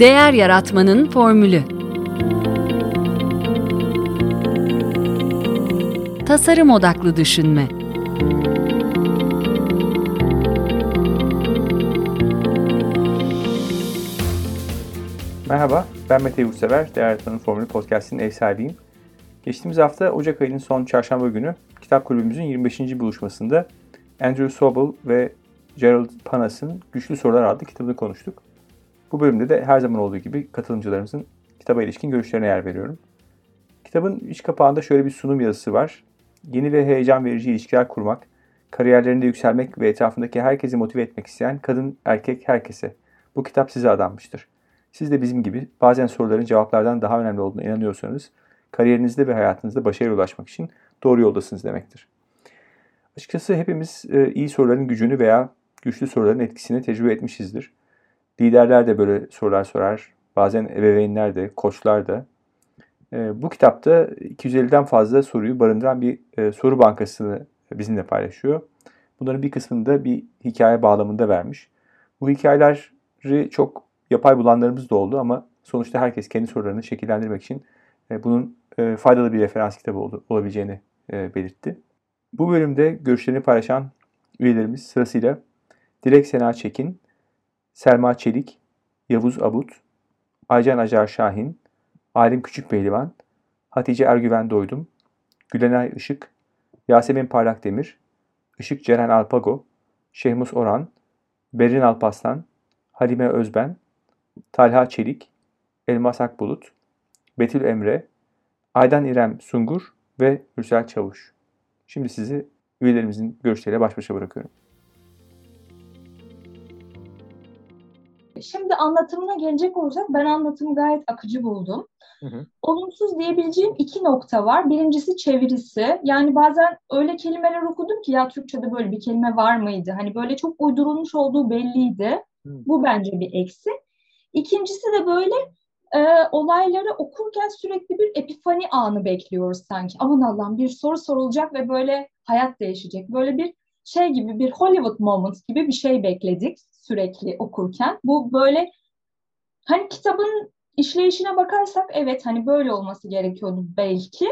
Değer Yaratmanın Formülü Tasarım Odaklı Düşünme Merhaba, ben Mete Yurtsever, Değer Yaratmanın Formülü Podcast'inin ev sahibiyim. Geçtiğimiz hafta Ocak ayının son çarşamba günü Kitap Kulübümüzün 25. buluşmasında Andrew Sobel ve Gerald Panas'ın Güçlü Sorular adlı kitabını konuştuk. Bu bölümde de her zaman olduğu gibi katılımcılarımızın kitaba ilişkin görüşlerine yer veriyorum. Kitabın iç kapağında şöyle bir sunum yazısı var. Yeni ve heyecan verici ilişkiler kurmak, kariyerlerinde yükselmek ve etrafındaki herkesi motive etmek isteyen kadın, erkek, herkese. Bu kitap size adanmıştır. Siz de bizim gibi bazen soruların cevaplardan daha önemli olduğuna inanıyorsanız, kariyerinizde ve hayatınızda başarıya ulaşmak için doğru yoldasınız demektir. Açıkçası hepimiz e, iyi soruların gücünü veya güçlü soruların etkisini tecrübe etmişizdir. Liderler de böyle sorular sorar. Bazen ebeveynler de, koçlar da. E, bu kitapta 250'den fazla soruyu barındıran bir e, soru bankasını bizimle paylaşıyor. Bunların bir kısmını da bir hikaye bağlamında vermiş. Bu hikayeleri çok yapay bulanlarımız da oldu ama sonuçta herkes kendi sorularını şekillendirmek için bunun faydalı bir referans kitabı olabileceğini belirtti. Bu bölümde görüşlerini paylaşan üyelerimiz sırasıyla Dilek Sena Çekin, Selma Çelik, Yavuz Abut, Aycan Acar Şahin, Alim Küçükpehlivan, Hatice Ergüven Doydum, Gülenay Işık, Yasemin Parlak Demir, Işık Ceren Alpago, Şehmus Oran, Berin Alpaslan, Halime Özben, Talha Çelik, Elmas Akbulut, Betül Emre, Aydan İrem Sungur ve Mürsel Çavuş. Şimdi sizi üyelerimizin görüşleriyle baş başa bırakıyorum. Şimdi anlatımına gelecek olacak. Ben anlatımı gayet akıcı buldum. Hı hı. Olumsuz diyebileceğim iki nokta var. Birincisi çevirisi. Yani bazen öyle kelimeler okudum ki ya Türkçe'de böyle bir kelime var mıydı? Hani böyle çok uydurulmuş olduğu belliydi. Hı. Bu bence bir eksi. İkincisi de böyle e, olayları okurken sürekli bir epifani anı bekliyoruz sanki. Aman Allah'ım bir soru sorulacak ve böyle hayat değişecek. Böyle bir şey gibi bir Hollywood moment gibi bir şey bekledik sürekli okurken. Bu böyle hani kitabın işleyişine bakarsak evet hani böyle olması gerekiyordu belki.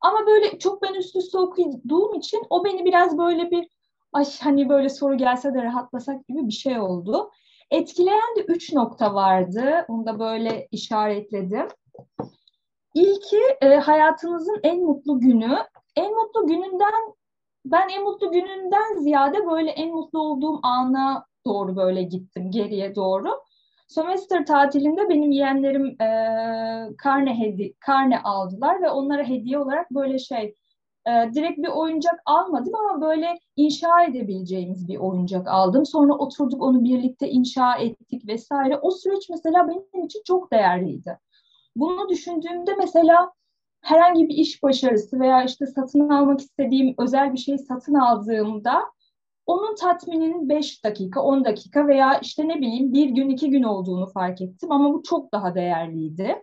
Ama böyle çok ben üst üste okuduğum için o beni biraz böyle bir ay hani böyle soru gelse de rahatlasak gibi bir şey oldu. Etkileyen de üç nokta vardı. Onu da böyle işaretledim. İlki e, hayatınızın en mutlu günü. En mutlu gününden ben en mutlu gününden ziyade böyle en mutlu olduğum ana doğru böyle gittim geriye doğru. Sömestr tatilinde benim yeğenlerim e, karne hedi karne aldılar ve onlara hediye olarak böyle şey e, direkt bir oyuncak almadım ama böyle inşa edebileceğimiz bir oyuncak aldım. Sonra oturduk onu birlikte inşa ettik vesaire. O süreç mesela benim için çok değerliydi. Bunu düşündüğümde mesela herhangi bir iş başarısı veya işte satın almak istediğim özel bir şeyi satın aldığımda onun tatmininin 5 dakika, 10 dakika veya işte ne bileyim bir gün, iki gün olduğunu fark ettim ama bu çok daha değerliydi.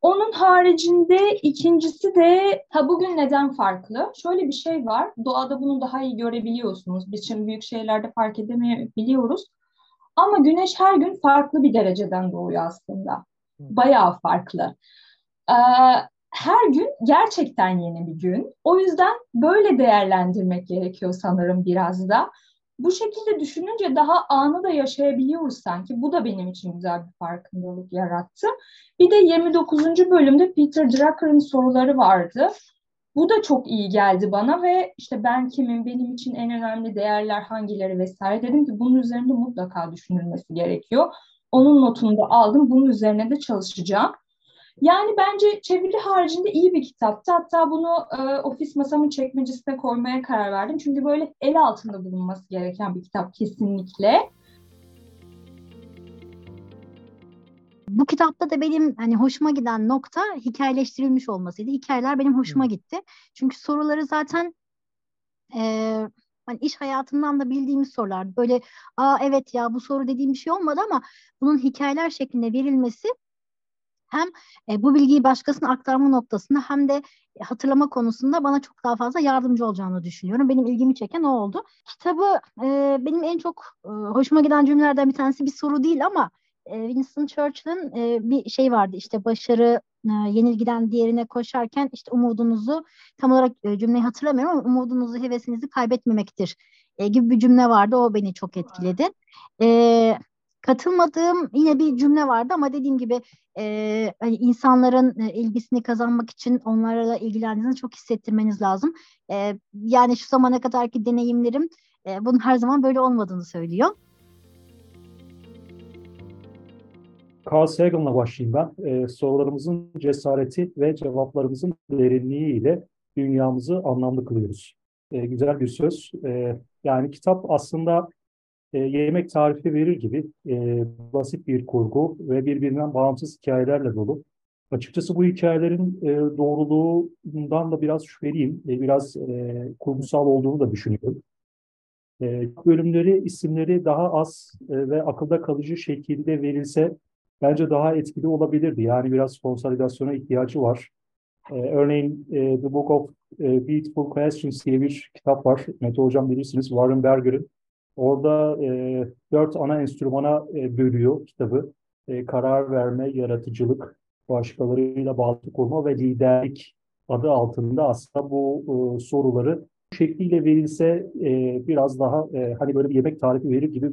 Onun haricinde ikincisi de ha bugün neden farklı? Şöyle bir şey var. Doğada bunu daha iyi görebiliyorsunuz. Biz şimdi büyük şeylerde fark edemeyebiliyoruz. Ama güneş her gün farklı bir dereceden doğuyor aslında. Bayağı farklı. Ee, her gün gerçekten yeni bir gün. O yüzden böyle değerlendirmek gerekiyor sanırım biraz da. Bu şekilde düşününce daha anı da yaşayabiliyoruz sanki. Bu da benim için güzel bir farkındalık yarattı. Bir de 29. bölümde Peter Drucker'ın soruları vardı. Bu da çok iyi geldi bana ve işte ben kimim, benim için en önemli değerler hangileri vesaire dedim ki bunun üzerinde mutlaka düşünülmesi gerekiyor. Onun notunu da aldım. Bunun üzerine de çalışacağım. Yani bence çeviri haricinde iyi bir kitaptı. Hatta bunu e, ofis masamın çekmecesine koymaya karar verdim. Çünkü böyle el altında bulunması gereken bir kitap kesinlikle. Bu kitapta da benim hani hoşuma giden nokta hikayeleştirilmiş olmasıydı. Hikayeler benim hoşuma gitti. Çünkü soruları zaten e, hani iş hayatından da bildiğimiz sorular. Böyle aa evet ya bu soru dediğim bir şey olmadı ama bunun hikayeler şeklinde verilmesi hem e, bu bilgiyi başkasına aktarma noktasında hem de hatırlama konusunda bana çok daha fazla yardımcı olacağını düşünüyorum. Benim ilgimi çeken o oldu. Kitabı e, benim en çok e, hoşuma giden cümlelerden bir tanesi bir soru değil ama e, Winston Churchill'ın e, bir şey vardı işte başarı e, yenilgiden diğerine koşarken işte umudunuzu tam olarak e, cümleyi hatırlamıyorum ama umudunuzu hevesinizi kaybetmemektir e, gibi bir cümle vardı o beni çok etkiledi. E, katılmadığım yine bir cümle vardı ama dediğim gibi e, hani insanların e, ilgisini kazanmak için onlarla ilgilendiğinizi çok hissettirmeniz lazım. E, yani şu zamana kadarki deneyimlerim e, bunun her zaman böyle olmadığını söylüyor. Carl Sagan'la başlayayım ben. Ee, sorularımızın cesareti ve cevaplarımızın derinliği ile dünyamızı anlamlı kılıyoruz. Ee, güzel bir söz. Ee, yani kitap aslında e, yemek tarifi verir gibi e, basit bir kurgu ve birbirinden bağımsız hikayelerle dolu. Açıkçası bu hikayelerin e, doğruluğundan da biraz şüpheliyim. E, biraz e, kurgusal olduğunu da düşünüyorum. E, bölümleri, isimleri daha az e, ve akılda kalıcı şekilde verilse bence daha etkili olabilirdi. Yani biraz konsolidasyona ihtiyacı var. Ee, örneğin e, The Book of e, Beautiful Questions diye bir kitap var. Mete Hocam bilirsiniz Warren Berger'ın. Orada e, dört ana enstrümana e, bölüyor kitabı. E, karar verme, yaratıcılık, başkalarıyla bağlantı kurma ve liderlik adı altında aslında bu e, soruları şekliyle verilse e, biraz daha e, hani böyle bir yemek tarifi verir gibi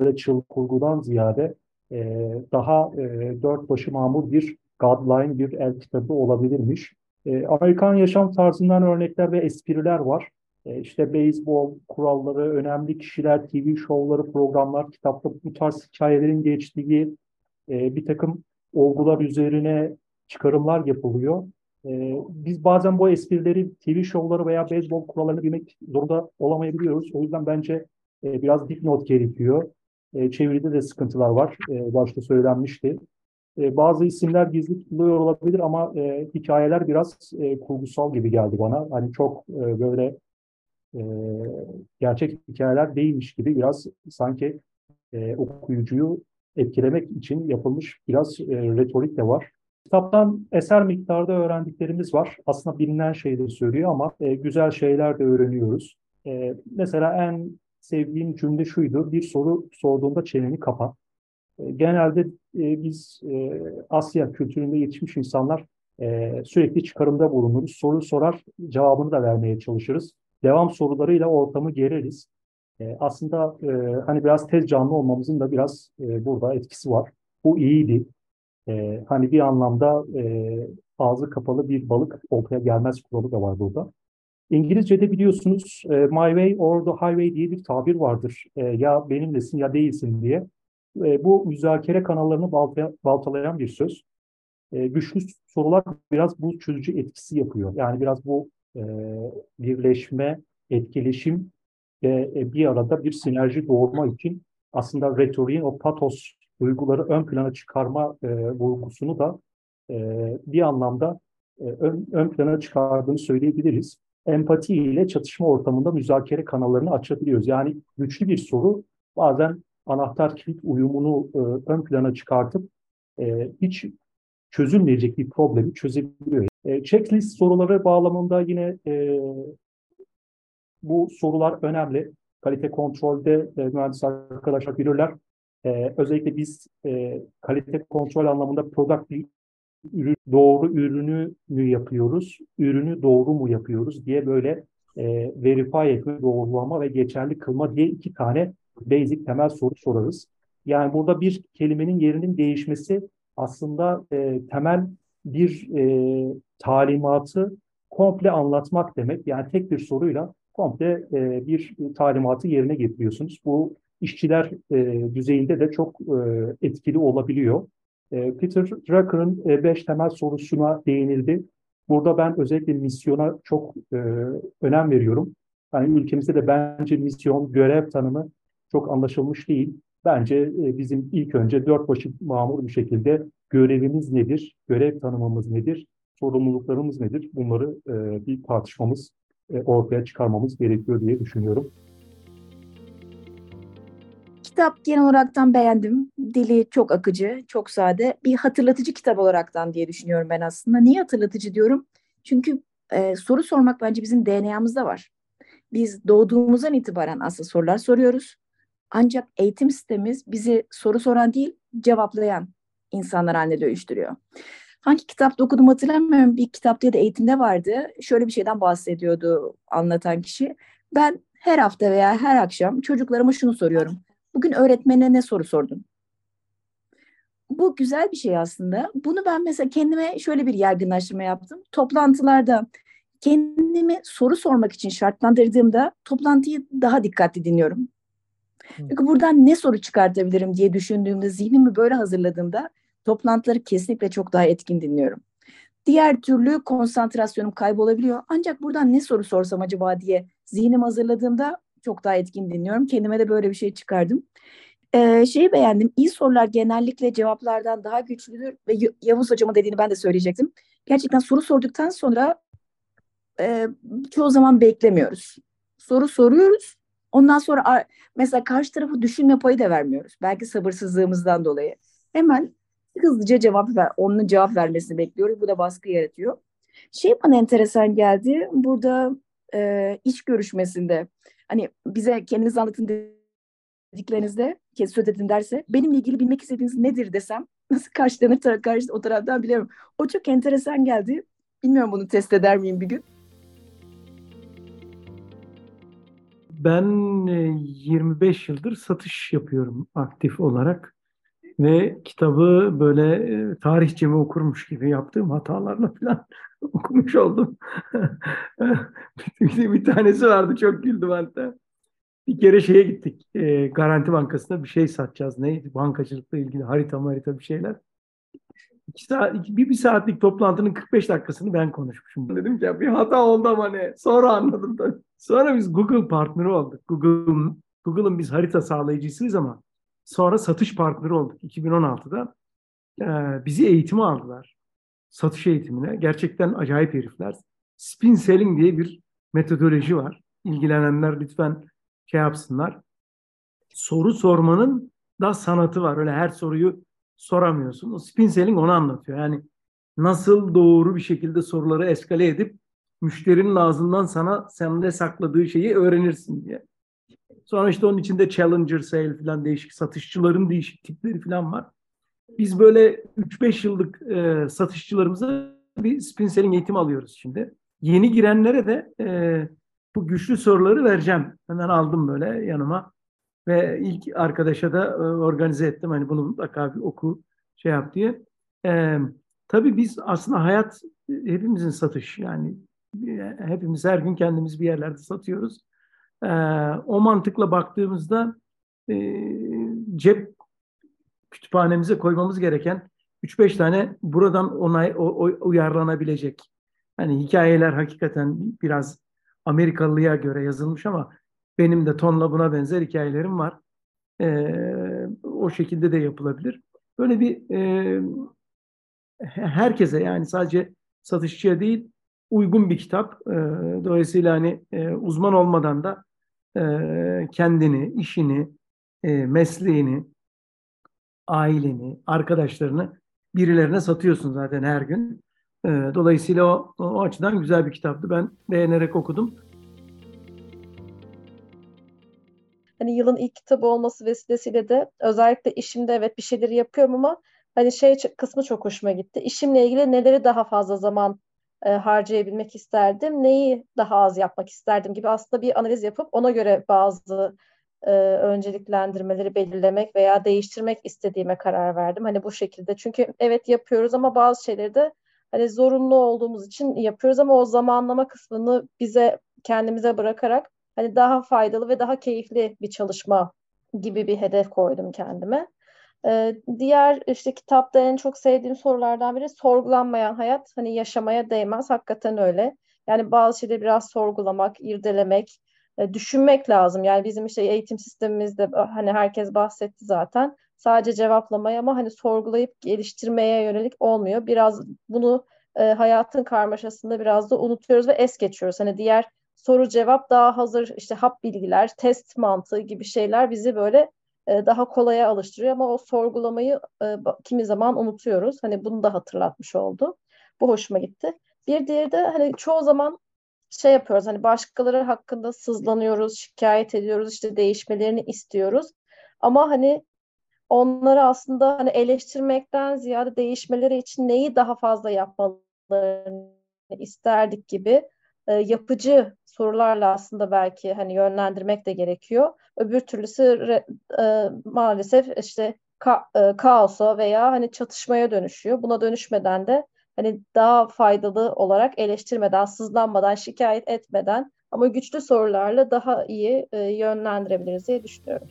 böyle çıl kurgudan ziyade e, daha e, dört başı mamur bir guideline, bir el kitabı olabilirmiş. E, Amerikan yaşam tarzından örnekler ve espriler var. E, işte beyzbol kuralları, önemli kişiler, TV şovları, programlar, kitapta bu tarz hikayelerin geçtiği e, bir takım olgular üzerine çıkarımlar yapılıyor. E, biz bazen bu esprileri, TV şovları veya beyzbol kurallarını bilmek zorunda olamayabiliyoruz. O yüzden bence e, biraz dipnot gerekiyor. E, çeviride de sıkıntılar var. Başta söylenmişti. Bazı isimler gizli tutuluyor olabilir ama hikayeler biraz kurgusal gibi geldi bana. Hani çok böyle e, gerçek hikayeler değilmiş gibi biraz sanki e, okuyucuyu etkilemek için yapılmış biraz e, retorik de var. Kitaptan eser miktarda öğrendiklerimiz var. Aslında bilinen şeyleri söylüyor ama e, güzel şeyler de öğreniyoruz. E, mesela en sevdiğim cümle şuydu. Bir soru sorduğunda çeneni kapa. E, genelde e, biz e, Asya kültüründe yetişmiş insanlar e, sürekli çıkarımda bulunuruz. Soru sorar, cevabını da vermeye çalışırız. Devam sorularıyla ortamı gereriz. E, aslında e, hani biraz tez canlı olmamızın da biraz e, burada etkisi var. Bu iyiydi. E, hani bir anlamda e, ağzı kapalı bir balık oltaya gelmez kuralı da var burada. İngilizce'de biliyorsunuz e, my way or the highway diye bir tabir vardır. E, ya benimlesin ya değilsin diye. E, bu müzakere kanallarını baltaya, baltalayan bir söz. E, güçlü sorular biraz bu çözücü etkisi yapıyor. Yani biraz bu e, birleşme, etkileşim ve e, bir arada bir sinerji doğurma için aslında retoriğin o patos duyguları ön plana çıkarma e, vurgusunu da e, bir anlamda ön, ön plana çıkardığını söyleyebiliriz empati ile çatışma ortamında müzakere kanallarını açabiliyoruz. Yani güçlü bir soru bazen anahtar kilit uyumunu ön plana çıkartıp hiç çözülmeyecek bir problemi çözebiliyor. E, checklist soruları bağlamında yine e, bu sorular önemli. Kalite kontrolde e, mühendis arkadaşlar bilirler. E, özellikle biz e, kalite kontrol anlamında product ürün, doğru ürünü mü yapıyoruz, ürünü doğru mu yapıyoruz diye böyle e, verify etme, doğrulama ve geçerli kılma diye iki tane basic temel soru sorarız. Yani burada bir kelimenin yerinin değişmesi aslında e, temel bir e, talimatı komple anlatmak demek. Yani tek bir soruyla komple e, bir talimatı yerine getiriyorsunuz. Bu işçiler e, düzeyinde de çok e, etkili olabiliyor. Ee, Peter Drucker'ın e, beş temel sorusuna değinildi. Burada ben özellikle misyona çok e, önem veriyorum. Yani ülkemizde de bence misyon, görev tanımı çok anlaşılmış değil. Bence e, bizim ilk önce dört başı mamur bir şekilde görevimiz nedir, görev tanımımız nedir, sorumluluklarımız nedir bunları bir tartışmamız, ortaya çıkarmamız gerekiyor diye düşünüyorum. Kitap genel olaraktan beğendim. Dili çok akıcı, çok sade. Bir hatırlatıcı kitap olaraktan diye düşünüyorum ben aslında. Niye hatırlatıcı diyorum? Çünkü e, soru sormak bence bizim DNA'mızda var. Biz doğduğumuzdan itibaren aslında sorular soruyoruz. Ancak eğitim sistemimiz bizi soru soran değil, cevaplayan insanlar haline dönüştürüyor. Hangi kitapta okudum hatırlamıyorum. Bir kitapta ya da eğitimde vardı. Şöyle bir şeyden bahsediyordu anlatan kişi. Ben her hafta veya her akşam çocuklarıma şunu soruyorum. Bugün öğretmenine ne soru sordun? Bu güzel bir şey aslında. Bunu ben mesela kendime şöyle bir yaygınlaştırma yaptım. Toplantılarda kendimi soru sormak için şartlandırdığımda toplantıyı daha dikkatli dinliyorum. Çünkü buradan ne soru çıkartabilirim diye düşündüğümde, zihnimi böyle hazırladığımda toplantıları kesinlikle çok daha etkin dinliyorum. Diğer türlü konsantrasyonum kaybolabiliyor. Ancak buradan ne soru sorsam acaba diye zihnim hazırladığımda çok daha etkin dinliyorum. Kendime de böyle bir şey çıkardım. Ee, şeyi beğendim. İyi sorular genellikle cevaplardan daha güçlüdür ve Yavuz hocamın dediğini ben de söyleyecektim. Gerçekten soru sorduktan sonra e, çoğu zaman beklemiyoruz. Soru soruyoruz. Ondan sonra mesela karşı tarafı düşünme payı da vermiyoruz. Belki sabırsızlığımızdan dolayı. Hemen hızlıca cevap ver, onun cevap vermesini bekliyoruz. Bu da baskı yaratıyor. Şey bana enteresan geldi. Burada e, iş görüşmesinde hani bize kendiniz anlatın dediklerinizde kez söz edin derse benimle ilgili bilmek istediğiniz nedir desem nasıl karşılanır tar karşı o taraftan biliyorum. O çok enteresan geldi. Bilmiyorum bunu test eder miyim bir gün. Ben 25 e, yıldır satış yapıyorum aktif olarak ve kitabı böyle e, tarihçemi okurmuş gibi yaptığım hatalarla falan okumuş oldum. bir, tanesi vardı çok güldüm hatta. Bir kere şeye gittik. E, Garanti Bankası'na bir şey satacağız. Neydi? Bankacılıkla ilgili harita harita bir şeyler. İki saat, iki, bir, bir saatlik toplantının 45 dakikasını ben konuşmuşum. Dedim ki bir hata oldu ama ne? Sonra anladım da. Sonra biz Google partneri olduk. Google Google'ın biz harita sağlayıcısıyız ama sonra satış partneri olduk 2016'da. Ee, bizi eğitime aldılar. Satış eğitimine. Gerçekten acayip herifler. Spin selling diye bir metodoloji var. İlgilenenler lütfen şey yapsınlar. Soru sormanın da sanatı var. Öyle her soruyu soramıyorsun. O spin selling onu anlatıyor. Yani nasıl doğru bir şekilde soruları eskale edip müşterinin ağzından sana sende sakladığı şeyi öğrenirsin diye. Sonra işte onun içinde challenger sale falan değişik satışçıların değişik tipleri falan var. Biz böyle 3-5 yıllık e, satışçılarımıza bir spin selling eğitimi alıyoruz şimdi. Yeni girenlere de e, bu güçlü soruları vereceğim. Hemen aldım böyle yanıma. Ve ilk arkadaşa da e, organize ettim. Hani bunu mutlaka bir oku şey yap diye. E, tabii biz aslında hayat e, hepimizin satış yani e, hepimiz her gün kendimiz bir yerlerde satıyoruz. E, o mantıkla baktığımızda e, cep kütüphanemize koymamız gereken 3-5 tane buradan onay o, o, uyarlanabilecek. Hani hikayeler hakikaten biraz Amerikalıya göre yazılmış ama benim de tonla buna benzer hikayelerim var. E, o şekilde de yapılabilir. Böyle bir e, herkese yani sadece satışçıya değil uygun bir kitap. E, dolayısıyla hani e, uzman olmadan da e, kendini, işini, e, mesleğini, aileni, arkadaşlarını birilerine satıyorsun zaten her gün. E, dolayısıyla o, o açıdan güzel bir kitaptı. Ben beğenerek okudum. hani yılın ilk kitabı olması vesilesiyle de özellikle işimde evet bir şeyleri yapıyorum ama hani şey kısmı çok hoşuma gitti. İşimle ilgili neleri daha fazla zaman e, harcayabilmek isterdim, neyi daha az yapmak isterdim gibi aslında bir analiz yapıp ona göre bazı e, önceliklendirmeleri belirlemek veya değiştirmek istediğime karar verdim. Hani bu şekilde çünkü evet yapıyoruz ama bazı şeyleri de hani zorunlu olduğumuz için yapıyoruz ama o zamanlama kısmını bize kendimize bırakarak hani daha faydalı ve daha keyifli bir çalışma gibi bir hedef koydum kendime. Ee, diğer işte kitapta en çok sevdiğim sorulardan biri sorgulanmayan hayat hani yaşamaya değmez hakikaten öyle. Yani bazı şeyleri biraz sorgulamak, irdelemek, e, düşünmek lazım. Yani bizim işte eğitim sistemimizde hani herkes bahsetti zaten. Sadece cevaplamaya ama hani sorgulayıp geliştirmeye yönelik olmuyor. Biraz bunu e, hayatın karmaşasında biraz da unutuyoruz ve es geçiyoruz. Hani diğer soru cevap daha hazır işte hap bilgiler, test mantığı gibi şeyler bizi böyle e, daha kolaya alıştırıyor ama o sorgulamayı e, kimi zaman unutuyoruz. Hani bunu da hatırlatmış oldu. Bu hoşuma gitti. Bir diğeri de hani çoğu zaman şey yapıyoruz hani başkaları hakkında sızlanıyoruz, şikayet ediyoruz, işte değişmelerini istiyoruz. Ama hani onları aslında hani eleştirmekten ziyade değişmeleri için neyi daha fazla yapmalarını isterdik gibi e, yapıcı sorularla aslında belki hani yönlendirmek de gerekiyor. Öbür türlüsü re, e, maalesef işte ka, e, kaosa veya hani çatışmaya dönüşüyor. Buna dönüşmeden de hani daha faydalı olarak eleştirmeden, sızlanmadan, şikayet etmeden ama güçlü sorularla daha iyi e, yönlendirebiliriz diye düşünüyorum.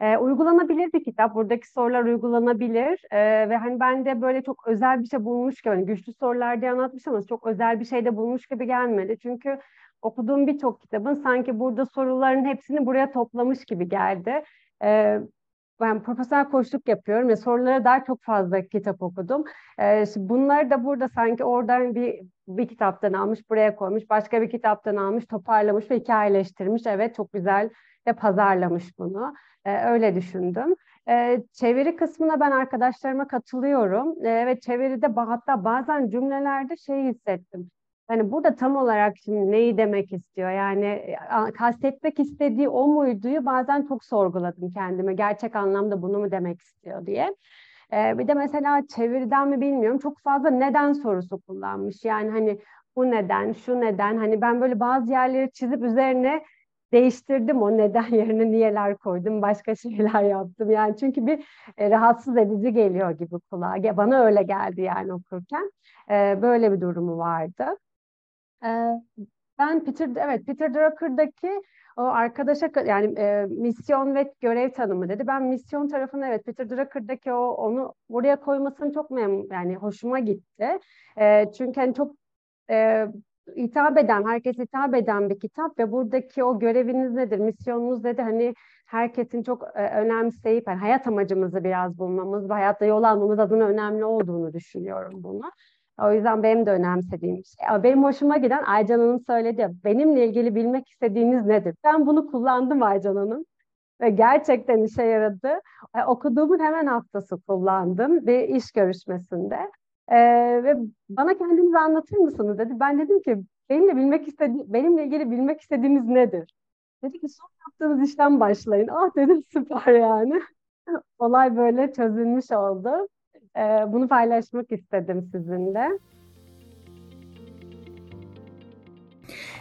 E, uygulanabilir bir kitap. Buradaki sorular uygulanabilir. E, ve hani ben de böyle çok özel bir şey bulmuş gibi, hani güçlü sorular diye anlatmış ama çok özel bir şey de bulmuş gibi gelmedi. Çünkü okuduğum birçok kitabın sanki burada soruların hepsini buraya toplamış gibi geldi. E, ben profesyonel koçluk yapıyorum ve sorulara daha çok fazla kitap okudum. Ee, bunları da burada sanki oradan bir bir kitaptan almış, buraya koymuş, başka bir kitaptan almış, toparlamış ve hikayeleştirmiş. Evet çok güzel ve pazarlamış bunu. Ee, öyle düşündüm. Ee, çeviri kısmına ben arkadaşlarıma katılıyorum ee, ve çeviride hatta bazen cümlelerde şey hissettim. Hani burada tam olarak şimdi neyi demek istiyor? Yani kastetmek istediği o muyduyu bazen çok sorguladım kendime. Gerçek anlamda bunu mu demek istiyor diye. Ee, bir de mesela çeviriden mi bilmiyorum çok fazla neden sorusu kullanmış. Yani hani bu neden, şu neden. Hani ben böyle bazı yerleri çizip üzerine değiştirdim o neden yerine niyeler koydum, başka şeyler yaptım. Yani çünkü bir e, rahatsız edici geliyor gibi kulağa. Bana öyle geldi yani okurken. E, böyle bir durumu vardı. E, ben Peter, evet Peter Drucker'daki o arkadaşa yani e, misyon ve görev tanımı dedi. Ben misyon tarafını evet Peter Drucker'daki o onu buraya koymasını çok memnun yani hoşuma gitti. E, çünkü hani çok e, hitap eden, herkes hitap eden bir kitap ve buradaki o göreviniz nedir, misyonunuz nedir? Hani herkesin çok e, önemseyip yani hayat amacımızı biraz bulmamız ve hayatta yol almamız adına önemli olduğunu düşünüyorum bunu. O yüzden benim de önemsediğim şey. Benim hoşuma giden Aycan Hanım söyledi. Benimle ilgili bilmek istediğiniz nedir? Ben bunu kullandım Aycan Hanım. Ve gerçekten işe yaradı. E, okuduğumun hemen haftası kullandım bir iş görüşmesinde. E, ve bana kendinizi anlatır mısınız dedi. Ben dedim ki benimle bilmek istedi benimle ilgili bilmek istediğiniz nedir? Dedi ki son yaptığınız işten başlayın. Ah dedim süper yani. Olay böyle çözülmüş oldu. E, bunu paylaşmak istedim sizinle.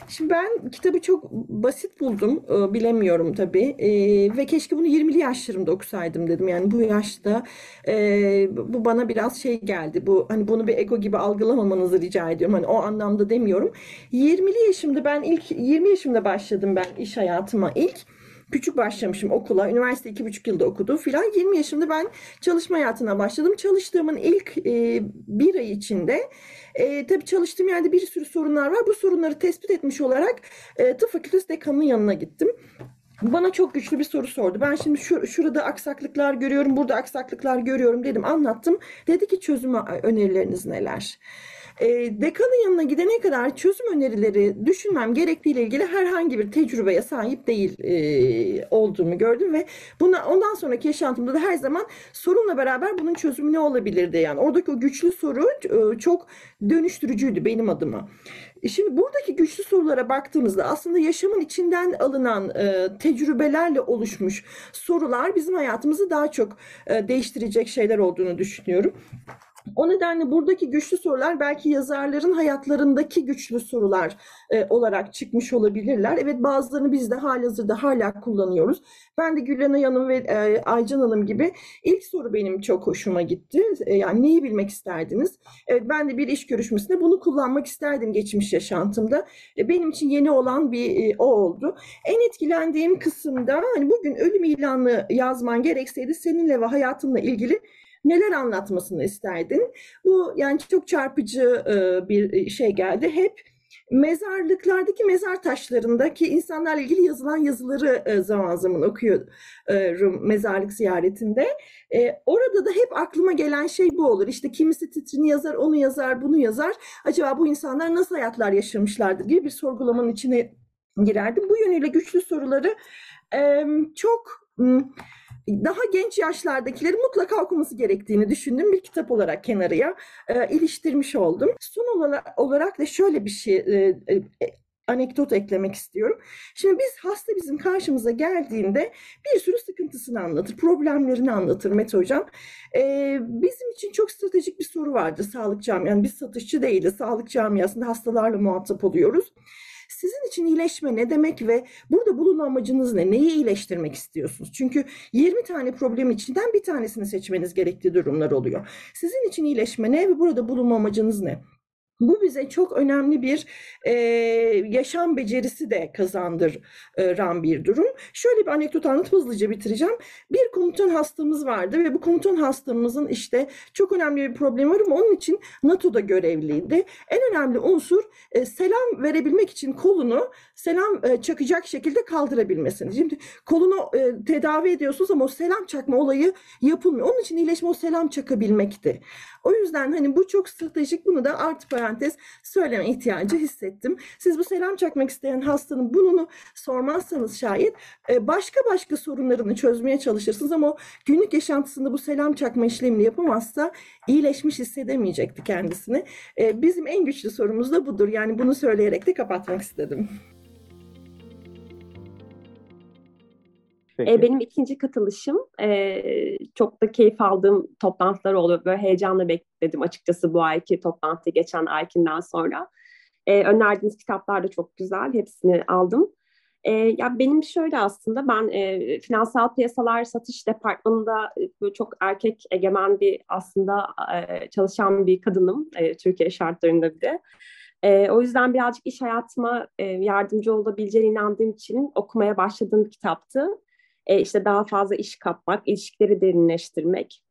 Şimdi ben kitabı çok basit buldum. E, bilemiyorum tabii. E, ve keşke bunu 20'li yaşlarımda okusaydım dedim. Yani bu yaşta e, bu bana biraz şey geldi. Bu hani bunu bir ego gibi algılamamanızı rica ediyorum. Hani o anlamda demiyorum. 20'li yaşımda ben ilk 20 yaşımda başladım ben iş hayatıma ilk küçük başlamışım okula. Üniversite iki buçuk yılda okudu filan. 20 yaşımda ben çalışma hayatına başladım. Çalıştığımın ilk e, bir ay içinde e, tabii çalıştığım yerde bir sürü sorunlar var. Bu sorunları tespit etmiş olarak e, tıp fakültesi dekanının yanına gittim. Bana çok güçlü bir soru sordu. Ben şimdi şu, şurada aksaklıklar görüyorum, burada aksaklıklar görüyorum dedim, anlattım. Dedi ki çözüm önerileriniz neler? E, dekanın yanına gidene kadar çözüm önerileri düşünmem gerektiğiyle ilgili herhangi bir tecrübeye sahip değil e, olduğumu gördüm ve buna ondan sonraki yaşantımda da her zaman sorunla beraber bunun çözümü ne olabilirdi yani oradaki o güçlü soru e, çok dönüştürücüydü benim adıma. E, şimdi buradaki güçlü sorulara baktığımızda aslında yaşamın içinden alınan e, tecrübelerle oluşmuş sorular bizim hayatımızı daha çok e, değiştirecek şeyler olduğunu düşünüyorum. O nedenle buradaki güçlü sorular belki yazarların hayatlarındaki güçlü sorular e, olarak çıkmış olabilirler. Evet bazılarını biz de halihazırda hala kullanıyoruz. Ben de Gülena Hanım ve e, Aycan Hanım gibi ilk soru benim çok hoşuma gitti. E, yani neyi bilmek isterdiniz? Evet ben de bir iş görüşmesinde bunu kullanmak isterdim geçmiş yaşantımda. E, benim için yeni olan bir e, o oldu. En etkilendiğim kısımda hani bugün ölüm ilanı yazman gerekseydi seninle ve hayatımla ilgili neler anlatmasını isterdin? Bu yani çok çarpıcı e, bir şey geldi. Hep mezarlıklardaki mezar taşlarındaki insanlarla ilgili yazılan yazıları e, zaman zaman okuyorum mezarlık ziyaretinde. E, orada da hep aklıma gelen şey bu olur. İşte kimisi titrini yazar, onu yazar, bunu yazar. Acaba bu insanlar nasıl hayatlar yaşamışlardır gibi bir sorgulamanın içine girerdim. Bu yönüyle güçlü soruları çok daha genç yaşlardakileri mutlaka okuması gerektiğini düşündüğüm bir kitap olarak kenarıya e, iliştirmiş oldum. Son olarak da şöyle bir şey e, e, anekdot eklemek istiyorum. Şimdi biz hasta bizim karşımıza geldiğinde bir sürü sıkıntısını anlatır, problemlerini anlatır Mete Hocam. Ee, bizim için çok stratejik bir soru vardı sağlık camiası. Yani biz satışçı değiliz, sağlık camiasında hastalarla muhatap oluyoruz. Sizin için iyileşme ne demek ve burada bulunma amacınız ne? Neyi iyileştirmek istiyorsunuz? Çünkü 20 tane problem içinden bir tanesini seçmeniz gerektiği durumlar oluyor. Sizin için iyileşme ne ve burada bulunma amacınız ne? Bu bize çok önemli bir e, yaşam becerisi de kazandıran bir durum. Şöyle bir anekdot anlatıp hızlıca bitireceğim. Bir komutan hastamız vardı ve bu komutan hastamızın işte çok önemli bir problemi var ama onun için NATO'da görevliydi. En önemli unsur e, selam verebilmek için kolunu selam e, çakacak şekilde kaldırabilmesini. Şimdi kolunu e, tedavi ediyorsunuz ama o selam çakma olayı yapılmıyor. Onun için iyileşme o selam çakabilmekti. O yüzden hani bu çok stratejik bunu da artı parantez söyleme ihtiyacı hissettim. Siz bu selam çakmak isteyen hastanın bununu sormazsanız şayet e, başka başka sorunlarını çözmeye çalışırsınız ama o günlük yaşantısında bu selam çakma işlemini yapamazsa iyileşmiş hissedemeyecekti kendisini. E, bizim en güçlü sorumuz da budur. Yani bunu söyleyerek de kapatmak istedim. Peki. E, benim ikinci katılışım e, çok da keyif aldığım toplantılar oluyor. Böyle heyecanla bekledim açıkçası bu ayki toplantı geçen aykinden sonra. E, önerdiğiniz kitaplar da çok güzel. Hepsini aldım. E, ya benim şöyle aslında ben e, finansal piyasalar satış departmanında e, çok erkek egemen bir aslında e, çalışan bir kadınım e, Türkiye şartlarında bir de. E, o yüzden birazcık iş hayatıma e, yardımcı olabileceğine inandığım için okumaya başladığım kitaptı e, işte daha fazla iş kapmak, ilişkileri derinleştirmek,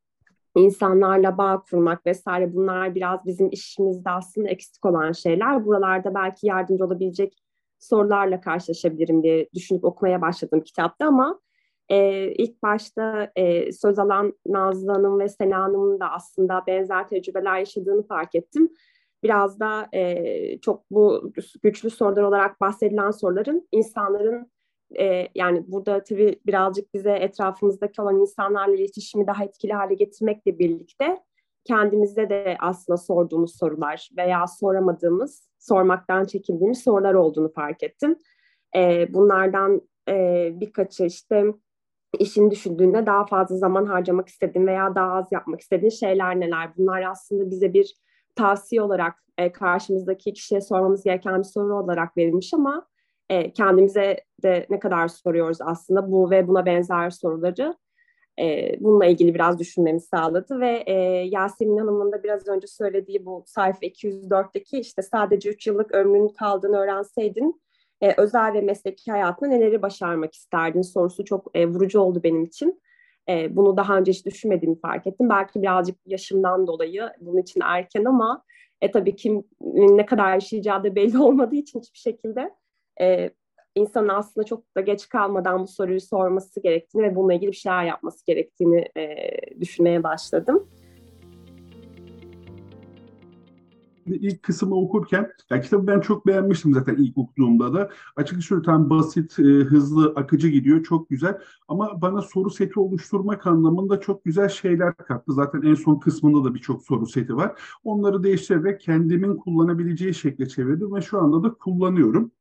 insanlarla bağ kurmak vesaire bunlar biraz bizim işimizde aslında eksik olan şeyler. Buralarda belki yardımcı olabilecek sorularla karşılaşabilirim diye düşünüp okumaya başladım kitapta ama e, ilk başta e, söz alan Nazlı Hanım ve Sena Hanım'ın da aslında benzer tecrübeler yaşadığını fark ettim. Biraz da e, çok bu güçlü sorular olarak bahsedilen soruların insanların e, yani burada tabii birazcık bize etrafımızdaki olan insanlarla iletişimi daha etkili hale getirmekle birlikte kendimizde de aslında sorduğumuz sorular veya soramadığımız, sormaktan çekindiğimiz sorular olduğunu fark ettim. E, bunlardan e, birkaçı işte işini düşündüğünde daha fazla zaman harcamak istediğin veya daha az yapmak istediğin şeyler neler? Bunlar aslında bize bir tavsiye olarak e, karşımızdaki kişiye sormamız gereken bir soru olarak verilmiş ama e, kendimize de ne kadar soruyoruz aslında bu ve buna benzer soruları e, bununla ilgili biraz düşünmemi sağladı ve e, Yasemin Hanım'ın da biraz önce söylediği bu sayfa 204'teki işte sadece 3 yıllık ömrünün kaldığını öğrenseydin e, özel ve mesleki hayatında neleri başarmak isterdin sorusu çok e, vurucu oldu benim için. E, bunu daha önce hiç düşünmediğimi fark ettim. Belki birazcık yaşımdan dolayı bunun için erken ama e, tabii kimin ne kadar yaşayacağı da belli olmadığı için hiçbir şekilde e, insanın aslında çok da geç kalmadan bu soruyu sorması gerektiğini ve bununla ilgili bir şeyler yapması gerektiğini e, düşünmeye başladım. ilk kısmı okurken ya kitabı ben çok beğenmiştim zaten ilk okuduğumda da. Açıkçası tam basit, e, hızlı, akıcı gidiyor. Çok güzel. Ama bana soru seti oluşturmak anlamında çok güzel şeyler kattı. Zaten en son kısmında da birçok soru seti var. Onları değiştirerek kendimin kullanabileceği şekle çevirdim ve şu anda da kullanıyorum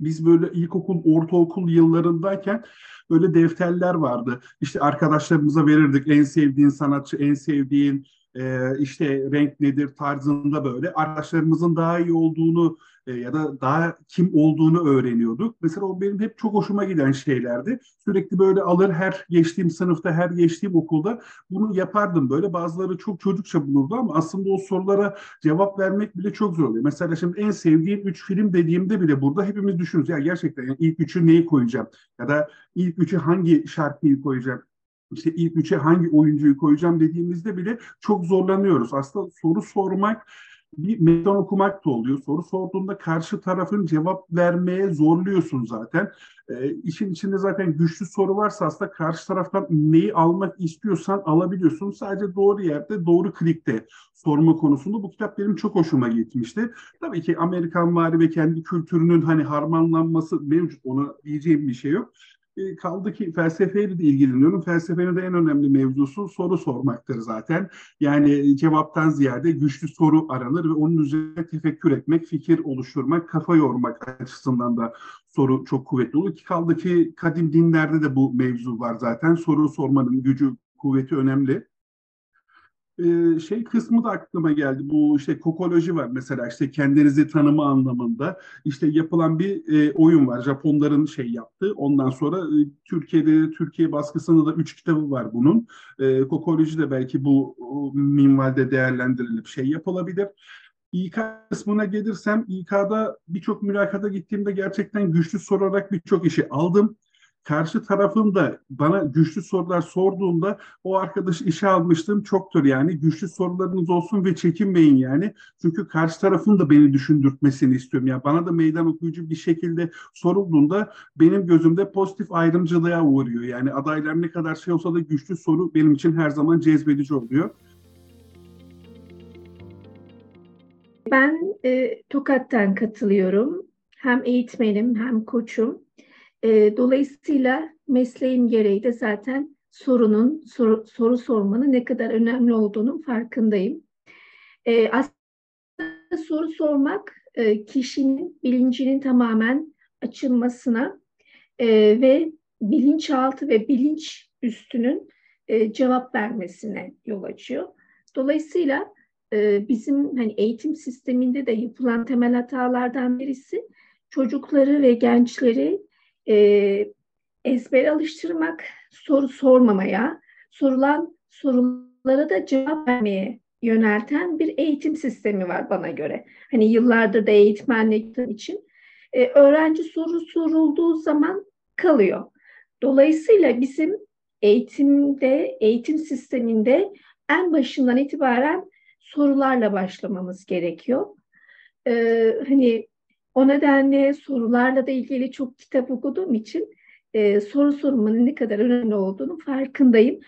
biz böyle ilkokul, ortaokul yıllarındayken böyle defterler vardı. İşte arkadaşlarımıza verirdik en sevdiğin sanatçı, en sevdiğin e, işte renk nedir tarzında böyle arkadaşlarımızın daha iyi olduğunu e, ya da daha kim olduğunu öğreniyorduk. Mesela o benim hep çok hoşuma giden şeylerdi. Sürekli böyle alır her geçtiğim sınıfta, her geçtiğim okulda bunu yapardım böyle. Bazıları çok çocukça bulurdu ama aslında o sorulara cevap vermek bile çok zor oluyor. Mesela şimdi en sevdiğim üç film dediğimde bile burada hepimiz düşünürüz. Ya gerçekten yani ilk üçü neyi koyacağım? Ya da ilk üçü hangi şarkıyı koyacağım? İşte ilk üçe hangi oyuncuyu koyacağım dediğimizde bile çok zorlanıyoruz. Aslında soru sormak bir meydan okumak da oluyor. Soru sorduğunda karşı tarafın cevap vermeye zorluyorsun zaten. Ee, işin içinde zaten güçlü soru varsa aslında karşı taraftan neyi almak istiyorsan alabiliyorsun. Sadece doğru yerde, doğru klikte sorma konusunda bu kitap benim çok hoşuma gitmişti. Tabii ki Amerikan vari ve kendi kültürünün hani harmanlanması mevcut. Ona diyeceğim bir şey yok. E, kaldı ki felsefeyle de ilgileniyorum. Felsefenin de en önemli mevzusu soru sormaktır zaten. Yani cevaptan ziyade güçlü soru aranır ve onun üzerine tefekkür etmek, fikir oluşturmak, kafa yormak açısından da soru çok kuvvetli olur. Ki kaldı ki kadim dinlerde de bu mevzu var zaten. Soru sormanın gücü, kuvveti önemli e, şey kısmı da aklıma geldi. Bu işte kokoloji var mesela işte kendinizi tanıma anlamında. işte yapılan bir e, oyun var. Japonların şey yaptı. Ondan sonra e, Türkiye'de Türkiye baskısında da üç kitabı var bunun. E, kokoloji de belki bu minvalde değerlendirilip şey yapılabilir. İK kısmına gelirsem İK'da birçok mülakata gittiğimde gerçekten güçlü sorarak birçok işi aldım karşı tarafın da bana güçlü sorular sorduğunda o arkadaş işe almıştım çoktur yani güçlü sorularınız olsun ve çekinmeyin yani. Çünkü karşı tarafın da beni düşündürtmesini istiyorum. Yani bana da meydan okuyucu bir şekilde sorulduğunda benim gözümde pozitif ayrımcılığa uğruyor. Yani adaylar ne kadar şey olsa da güçlü soru benim için her zaman cezbedici oluyor. Ben e, Tokat'tan katılıyorum. Hem eğitmenim hem koçum. E, dolayısıyla mesleğim gereği de zaten sorunun, soru, soru sormanın ne kadar önemli olduğunun farkındayım. E, aslında soru sormak e, kişinin bilincinin tamamen açılmasına e, ve bilinçaltı ve bilinç üstünün e, cevap vermesine yol açıyor. Dolayısıyla e, bizim hani eğitim sisteminde de yapılan temel hatalardan birisi çocukları ve gençleri e, ezber alıştırmak, soru sormamaya, sorulan sorulara da cevap vermeye yönelten bir eğitim sistemi var bana göre. Hani yıllardır da eğitmenlik için e, öğrenci soru sorulduğu zaman kalıyor. Dolayısıyla bizim eğitimde, eğitim sisteminde en başından itibaren sorularla başlamamız gerekiyor. Ee, hani o nedenle sorularla da ilgili çok kitap okuduğum için e, soru sormanın ne kadar önemli olduğunu farkındayım.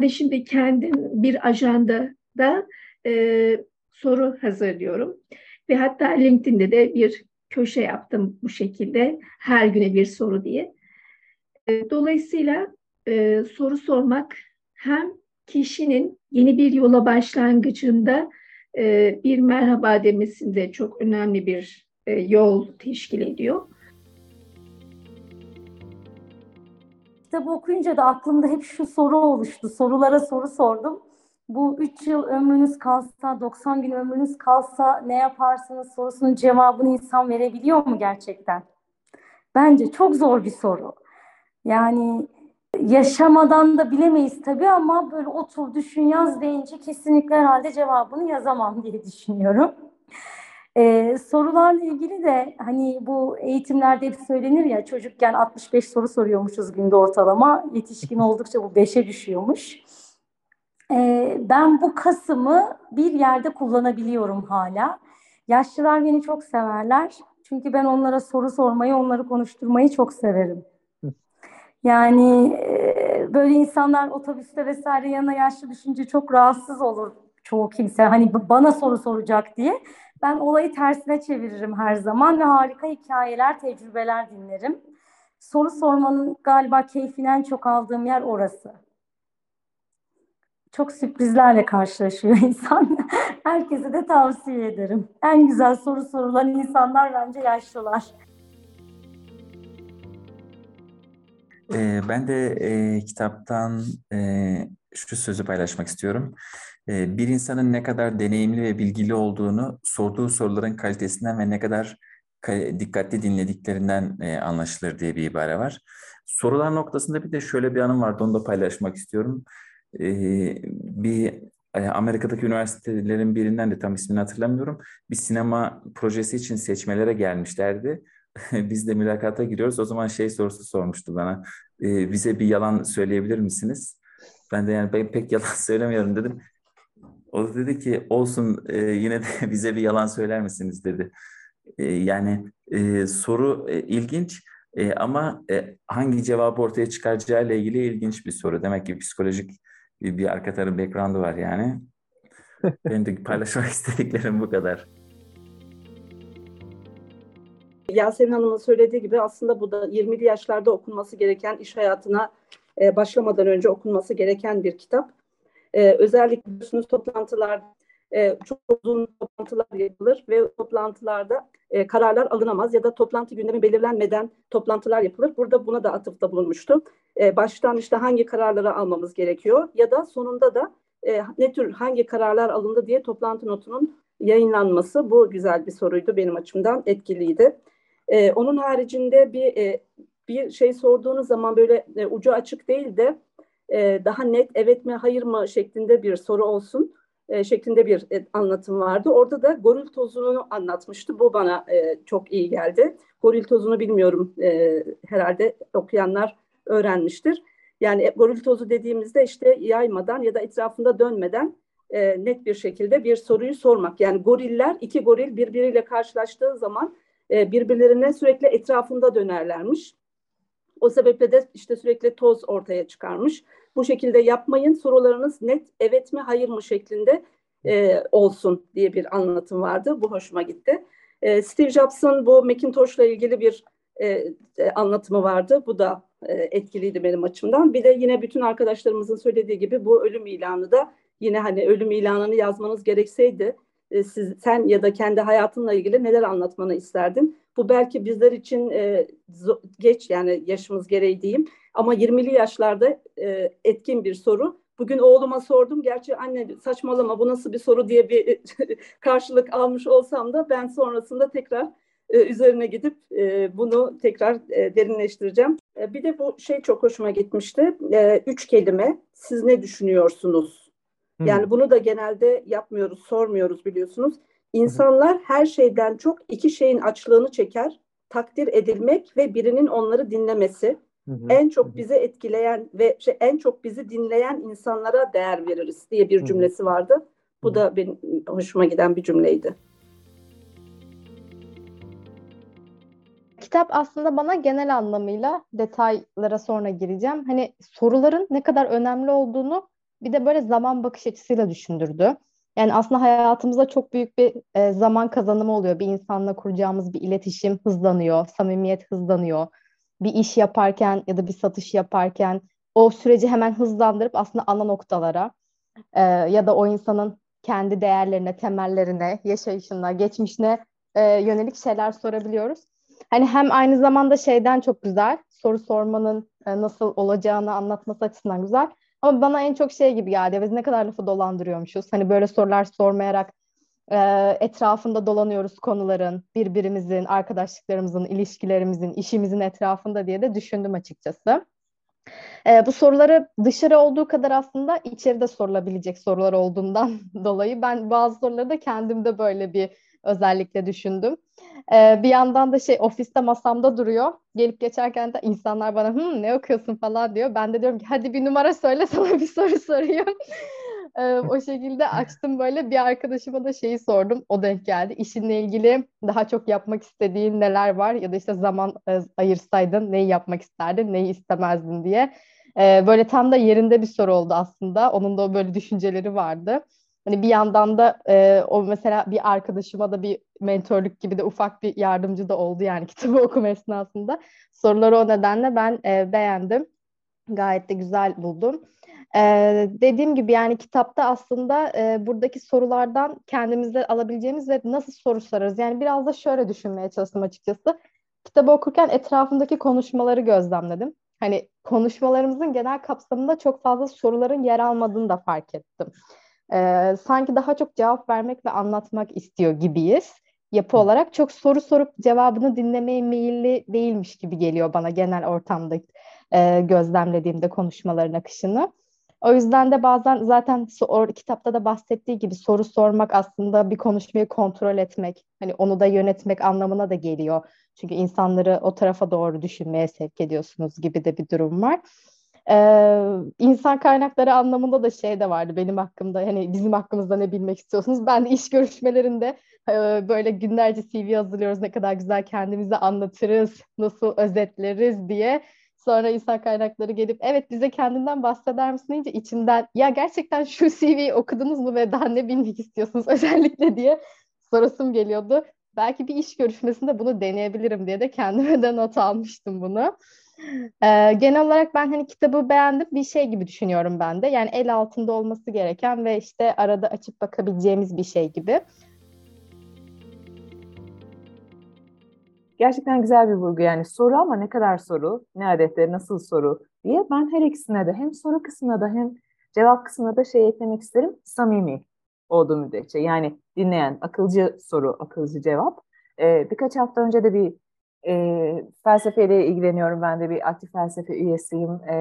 De şimdi kendim bir ajandada e, soru hazırlıyorum. Ve hatta LinkedIn'de de bir köşe yaptım bu şekilde her güne bir soru diye. E, dolayısıyla e, soru sormak hem kişinin yeni bir yola başlangıcında e, bir merhaba demesinde çok önemli bir yol teşkil ediyor. Kitabı okuyunca da aklımda hep şu soru oluştu. Sorulara soru sordum. Bu 3 yıl ömrünüz kalsa, 90 gün ömrünüz kalsa ne yaparsınız sorusunun cevabını insan verebiliyor mu gerçekten? Bence çok zor bir soru. Yani yaşamadan da bilemeyiz tabii ama böyle otur düşün yaz deyince kesinlikle herhalde cevabını yazamam diye düşünüyorum. Ee, sorularla ilgili de hani bu eğitimlerde hep söylenir ya çocukken 65 soru soruyormuşuz günde ortalama. Yetişkin oldukça bu 5'e düşüyormuş. Ee, ben bu kasımı bir yerde kullanabiliyorum hala. Yaşlılar beni çok severler. Çünkü ben onlara soru sormayı, onları konuşturmayı çok severim. Yani e, böyle insanlar otobüste vesaire yanına yaşlı düşünce çok rahatsız olur çoğu kimse. Hani bana soru soracak diye. Ben olayı tersine çeviririm her zaman ve harika hikayeler, tecrübeler dinlerim. Soru sormanın galiba keyfinden çok aldığım yer orası. Çok sürprizlerle karşılaşıyor insan. Herkese de tavsiye ederim. En güzel soru sorulan insanlar bence yaşlılar. Ee, ben de e, kitaptan e, şu sözü paylaşmak istiyorum. Ee, bir insanın ne kadar deneyimli ve bilgili olduğunu sorduğu soruların kalitesinden ve ne kadar dikkatli dinlediklerinden e, anlaşılır diye bir ibare var. Sorular noktasında bir de şöyle bir anım vardı, onu da paylaşmak istiyorum. Ee, bir e, Amerika'daki üniversitelerin birinden de tam ismini hatırlamıyorum. Bir sinema projesi için seçmelere gelmişlerdi. Biz de mülakata giriyoruz. O zaman şey sorusu sormuştu bana. E, bize bir yalan söyleyebilir misiniz? Ben de yani ben pek yalan söylemiyorum dedim. O da dedi ki olsun e, yine de bize bir yalan söyler misiniz dedi. E, yani e, soru e, ilginç e, ama e, hangi cevabı ortaya çıkaracağı ile ilgili ilginç bir soru. Demek ki psikolojik bir, bir arka tarafı background'u var yani. Benim de paylaşmak istediklerim bu kadar. Yasemin Hanım'ın söylediği gibi aslında bu da 20'li yaşlarda okunması gereken iş hayatına e, başlamadan önce okunması gereken bir kitap. E, özellikle biliyorsunuz toplantılar e, çok uzun toplantılar yapılır ve toplantılarda e, kararlar alınamaz ya da toplantı gündemi belirlenmeden toplantılar yapılır. Burada buna da atıfta bulunmuştu. E, baştan işte hangi kararları almamız gerekiyor ya da sonunda da e, ne tür hangi kararlar alındı diye toplantı notunun yayınlanması bu güzel bir soruydu benim açımdan etkiliydi. E, onun haricinde bir e, bir şey sorduğunuz zaman böyle e, ucu açık değil de e, daha net evet mi hayır mı şeklinde bir soru olsun e, şeklinde bir e, anlatım vardı. Orada da goril tozunu anlatmıştı. Bu bana e, çok iyi geldi. Goril tozunu bilmiyorum e, herhalde okuyanlar öğrenmiştir. Yani e, goril tozu dediğimizde işte yaymadan ya da etrafında dönmeden e, net bir şekilde bir soruyu sormak. Yani goriller, iki goril birbiriyle karşılaştığı zaman e, birbirlerine sürekli etrafında dönerlermiş. O sebeple de işte sürekli toz ortaya çıkarmış. Bu şekilde yapmayın. Sorularınız net evet mi hayır mı şeklinde e, olsun diye bir anlatım vardı. Bu hoşuma gitti. E, Steve Jobs'ın bu Macintosh'la ilgili bir e, e, anlatımı vardı. Bu da e, etkiliydi benim açımdan. Bir de yine bütün arkadaşlarımızın söylediği gibi bu ölüm ilanı da yine hani ölüm ilanını yazmanız gerekseydi e, siz, sen ya da kendi hayatınla ilgili neler anlatmanı isterdin? Bu belki bizler için e, geç yani yaşımız gereği diyeyim ama 20'li yaşlarda e, etkin bir soru. Bugün oğluma sordum. Gerçi anne saçmalama bu nasıl bir soru diye bir karşılık almış olsam da ben sonrasında tekrar e, üzerine gidip e, bunu tekrar e, derinleştireceğim. E, bir de bu şey çok hoşuma gitmişti. E, üç kelime. Siz ne düşünüyorsunuz? Yani bunu da genelde yapmıyoruz, sormuyoruz biliyorsunuz. İnsanlar her şeyden çok iki şeyin açlığını çeker. Takdir edilmek ve birinin onları dinlemesi. Hı hı. En çok bizi etkileyen ve şey, en çok bizi dinleyen insanlara değer veririz diye bir cümlesi vardı. Bu da benim hoşuma giden bir cümleydi. Kitap aslında bana genel anlamıyla detaylara sonra gireceğim. Hani soruların ne kadar önemli olduğunu bir de böyle zaman bakış açısıyla düşündürdü. Yani aslında hayatımızda çok büyük bir e, zaman kazanımı oluyor. Bir insanla kuracağımız bir iletişim hızlanıyor, samimiyet hızlanıyor. Bir iş yaparken ya da bir satış yaparken o süreci hemen hızlandırıp aslında ana noktalara e, ya da o insanın kendi değerlerine, temellerine, yaşayışına, geçmişine e, yönelik şeyler sorabiliyoruz. Hani hem aynı zamanda şeyden çok güzel, soru sormanın e, nasıl olacağını anlatması açısından güzel. Ama bana en çok şey gibi geldi. Biz ne kadar lafı dolandırıyormuşuz. Hani böyle sorular sormayarak e, etrafında dolanıyoruz konuların, birbirimizin, arkadaşlıklarımızın, ilişkilerimizin, işimizin etrafında diye de düşündüm açıkçası. E, bu soruları dışarı olduğu kadar aslında içeride sorulabilecek sorular olduğundan dolayı ben bazı soruları da kendimde böyle bir özellikle düşündüm. Ee, bir yandan da şey ofiste masamda duruyor. Gelip geçerken de insanlar bana Hı, ne okuyorsun falan diyor. Ben de diyorum ki hadi bir numara söyle sana bir soru sorayım. ee, o şekilde açtım böyle bir arkadaşıma da şeyi sordum. O denk geldi. İşinle ilgili daha çok yapmak istediğin neler var ya da işte zaman e, ayırsaydın neyi yapmak isterdin, neyi istemezdin diye. Ee, böyle tam da yerinde bir soru oldu aslında. Onun da böyle düşünceleri vardı. Hani bir yandan da e, o mesela bir arkadaşıma da bir mentorluk gibi de ufak bir yardımcı da oldu yani kitabı okuma esnasında. Soruları o nedenle ben e, beğendim. Gayet de güzel buldum. Ee, dediğim gibi yani kitapta aslında e, buradaki sorulardan kendimize alabileceğimiz ve nasıl soru sorarız. Yani biraz da şöyle düşünmeye çalıştım açıkçası. Kitabı okurken etrafındaki konuşmaları gözlemledim. Hani konuşmalarımızın genel kapsamında çok fazla soruların yer almadığını da fark ettim e, sanki daha çok cevap vermek ve anlatmak istiyor gibiyiz yapı olarak. Çok soru sorup cevabını dinlemeye meyilli değilmiş gibi geliyor bana genel ortamda e, gözlemlediğimde konuşmaların akışını. O yüzden de bazen zaten or, kitapta da bahsettiği gibi soru sormak aslında bir konuşmayı kontrol etmek, hani onu da yönetmek anlamına da geliyor. Çünkü insanları o tarafa doğru düşünmeye sevk ediyorsunuz gibi de bir durum var. Ee, insan kaynakları anlamında da şey de vardı benim hakkımda hani bizim hakkımızda ne bilmek istiyorsunuz? Ben de iş görüşmelerinde e, böyle günlerce CV hazırlıyoruz ne kadar güzel kendimizi anlatırız, nasıl özetleriz diye. Sonra insan kaynakları gelip evet bize kendinden bahseder misin deyince içimden ya gerçekten şu CV'yi okudunuz mu ve daha ne bilmek istiyorsunuz özellikle diye sorusum geliyordu. belki bir iş görüşmesinde bunu deneyebilirim diye de kendime de not almıştım bunu. Ee, genel olarak ben hani kitabı beğendim bir şey gibi düşünüyorum ben de. Yani el altında olması gereken ve işte arada açıp bakabileceğimiz bir şey gibi. Gerçekten güzel bir vurgu yani soru ama ne kadar soru, ne adette, nasıl soru diye ben her ikisine de hem soru kısmına da hem cevap kısmına da şey eklemek isterim. Samimi olduğu müddetçe yani dinleyen akılcı soru, akılcı cevap. Ee, birkaç hafta önce de bir e, felsefeyle ilgileniyorum. Ben de bir aktif felsefe üyesiyim. E,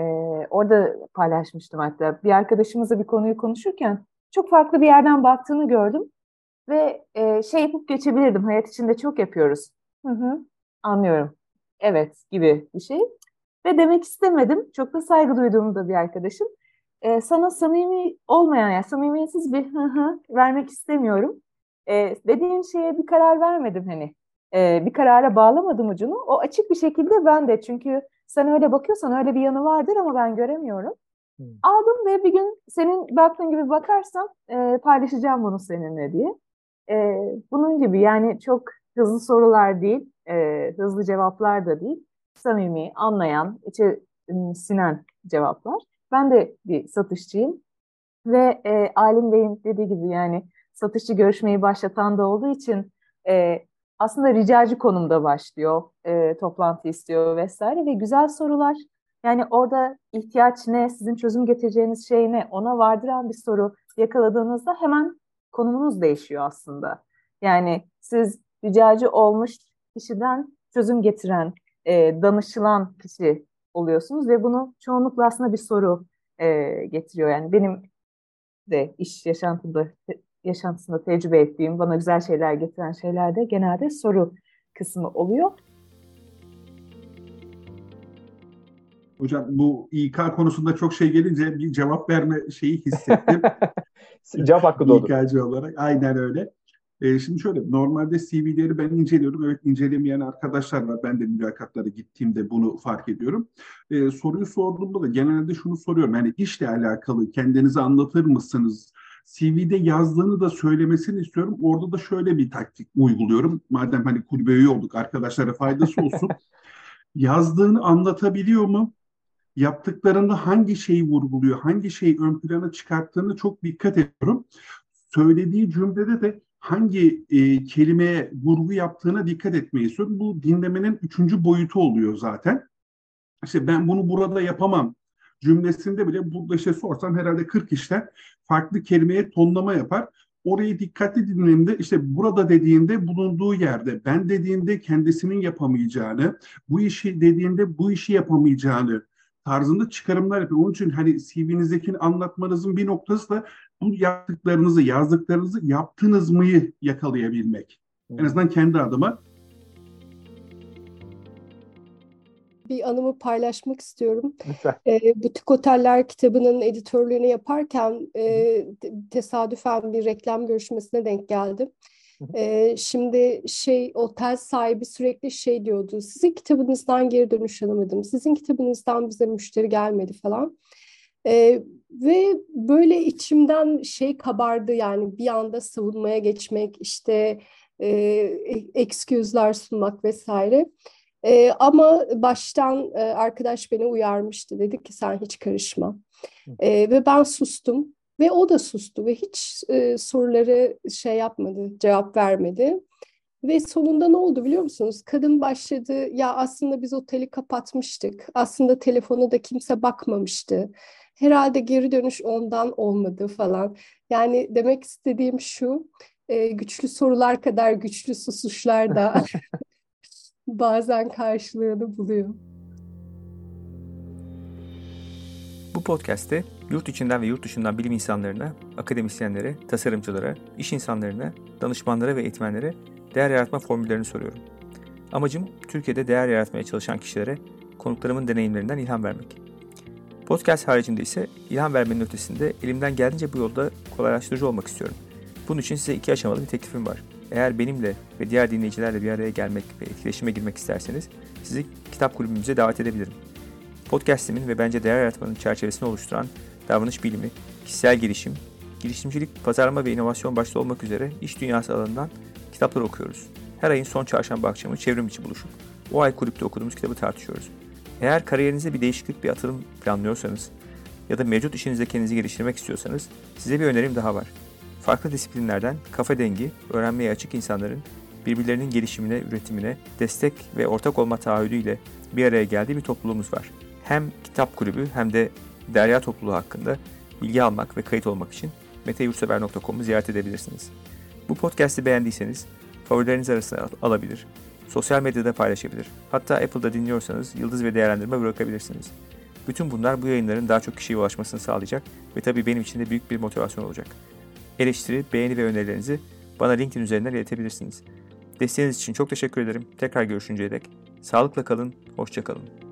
orada paylaşmıştım hatta. Bir arkadaşımızla bir konuyu konuşurken çok farklı bir yerden baktığını gördüm. Ve e, şey yapıp geçebilirdim. Hayat içinde çok yapıyoruz. Hı hı, anlıyorum. Evet gibi bir şey. Ve demek istemedim. Çok da saygı duyduğum da bir arkadaşım. E, sana samimi olmayan, yani samimiyetsiz bir hı hı vermek istemiyorum. E, dediğin şeye bir karar vermedim hani e, bir karara bağlamadım ucunu. O açık bir şekilde ben de çünkü sen öyle bakıyorsan öyle bir yanı vardır ama ben göremiyorum. Hmm. Aldım ve bir gün senin baktığın gibi bakarsam e, paylaşacağım bunu seninle diye. E, bunun gibi yani çok hızlı sorular değil, e, hızlı cevaplar da değil. Samimi, anlayan, içe sinen cevaplar. Ben de bir satışçıyım ve e, Alim Bey'in dediği gibi yani satışçı görüşmeyi başlatan da olduğu için e, aslında ricacı konumda başlıyor, e, toplantı istiyor vesaire ve güzel sorular. Yani orada ihtiyaç ne, sizin çözüm getireceğiniz şey ne, ona vardıran bir soru yakaladığınızda hemen konumunuz değişiyor aslında. Yani siz ricacı olmuş kişiden çözüm getiren, e, danışılan kişi oluyorsunuz ve bunu çoğunlukla aslında bir soru e, getiriyor. Yani benim de iş yaşantımda yaşantısında tecrübe ettiğim, bana güzel şeyler getiren şeyler de genelde soru kısmı oluyor. Hocam bu İK konusunda çok şey gelince bir cevap verme şeyi hissettim. cevap hakkı doğdu. İK'cı olarak. Aynen öyle. E, şimdi şöyle normalde CV'leri ben inceliyorum. Evet incelemeyen arkadaşlar var. Ben de mülakatlara gittiğimde bunu fark ediyorum. E, soruyu sorduğumda da genelde şunu soruyorum. Yani işle alakalı kendinizi anlatır mısınız? CV'de yazdığını da söylemesini istiyorum. Orada da şöyle bir taktik uyguluyorum. Madem hani kulübe üye olduk arkadaşlara faydası olsun. Yazdığını anlatabiliyor mu? Yaptıklarında hangi şeyi vurguluyor, hangi şeyi ön plana çıkarttığını çok dikkat ediyorum. Söylediği cümlede de hangi e, kelimeye vurgu yaptığına dikkat etmeyi istiyorum. Bu dinlemenin üçüncü boyutu oluyor zaten. İşte ben bunu burada yapamam cümlesinde bile burada işte sorsam herhalde 40 işten farklı kelimeye tonlama yapar. Orayı dikkatli dinlediğinde işte burada dediğinde bulunduğu yerde, ben dediğinde kendisinin yapamayacağını, bu işi dediğinde bu işi yapamayacağını tarzında çıkarımlar yapıyor. Onun için hani CV'nizdekini anlatmanızın bir noktası da bu yaptıklarınızı, yazdıklarınızı yaptınız mıyı yakalayabilmek. En azından kendi adıma bir anımı paylaşmak istiyorum. E, Butik Oteller kitabının editörlüğünü yaparken e, tesadüfen bir reklam görüşmesine denk geldim. E, şimdi şey otel sahibi sürekli şey diyordu. Sizin kitabınızdan geri dönüş alamadım. Sizin kitabınızdan bize müşteri gelmedi falan. E, ve böyle içimden şey kabardı yani bir anda savunmaya geçmek işte e, excuse'lar sunmak vesaire. E, ama baştan e, arkadaş beni uyarmıştı. Dedi ki sen hiç karışma. E, ve ben sustum. Ve o da sustu ve hiç e, soruları şey yapmadı, cevap vermedi. Ve sonunda ne oldu biliyor musunuz? Kadın başladı, ya aslında biz oteli kapatmıştık. Aslında telefona da kimse bakmamıştı. Herhalde geri dönüş ondan olmadı falan. Yani demek istediğim şu, e, güçlü sorular kadar güçlü susuşlar da bazen karşılığını buluyor. Bu podcast'te yurt içinden ve yurt dışından bilim insanlarına, akademisyenlere, tasarımcılara, iş insanlarına, danışmanlara ve eğitmenlere değer yaratma formüllerini soruyorum. Amacım Türkiye'de değer yaratmaya çalışan kişilere konuklarımın deneyimlerinden ilham vermek. Podcast haricinde ise ilham vermenin ötesinde elimden geldiğince bu yolda kolaylaştırıcı olmak istiyorum. Bunun için size iki aşamalı bir teklifim var. Eğer benimle ve diğer dinleyicilerle bir araya gelmek ve etkileşime girmek isterseniz sizi kitap kulübümüze davet edebilirim. Podcast'imin ve bence değer yaratmanın çerçevesini oluşturan davranış bilimi, kişisel gelişim, girişimcilik, pazarlama ve inovasyon başta olmak üzere iş dünyası alanından kitaplar okuyoruz. Her ayın son çarşamba akşamı çevrim içi buluşup o ay kulüpte okuduğumuz kitabı tartışıyoruz. Eğer kariyerinize bir değişiklik, bir atılım planlıyorsanız ya da mevcut işinizde kendinizi geliştirmek istiyorsanız size bir önerim daha var. Farklı disiplinlerden kafa dengi, öğrenmeye açık insanların birbirlerinin gelişimine, üretimine destek ve ortak olma taahhüdüyle bir araya geldiği bir topluluğumuz var. Hem kitap kulübü hem de derya topluluğu hakkında bilgi almak ve kayıt olmak için meteyursever.com'u ziyaret edebilirsiniz. Bu podcast'i beğendiyseniz favorileriniz arasına alabilir, sosyal medyada paylaşabilir, hatta Apple'da dinliyorsanız yıldız ve değerlendirme bırakabilirsiniz. Bütün bunlar bu yayınların daha çok kişiye ulaşmasını sağlayacak ve tabii benim için de büyük bir motivasyon olacak. Eleştiri, beğeni ve önerilerinizi bana LinkedIn üzerinden iletebilirsiniz. Desteğiniz için çok teşekkür ederim. Tekrar görüşünceye dek. Sağlıkla kalın, hoşça kalın.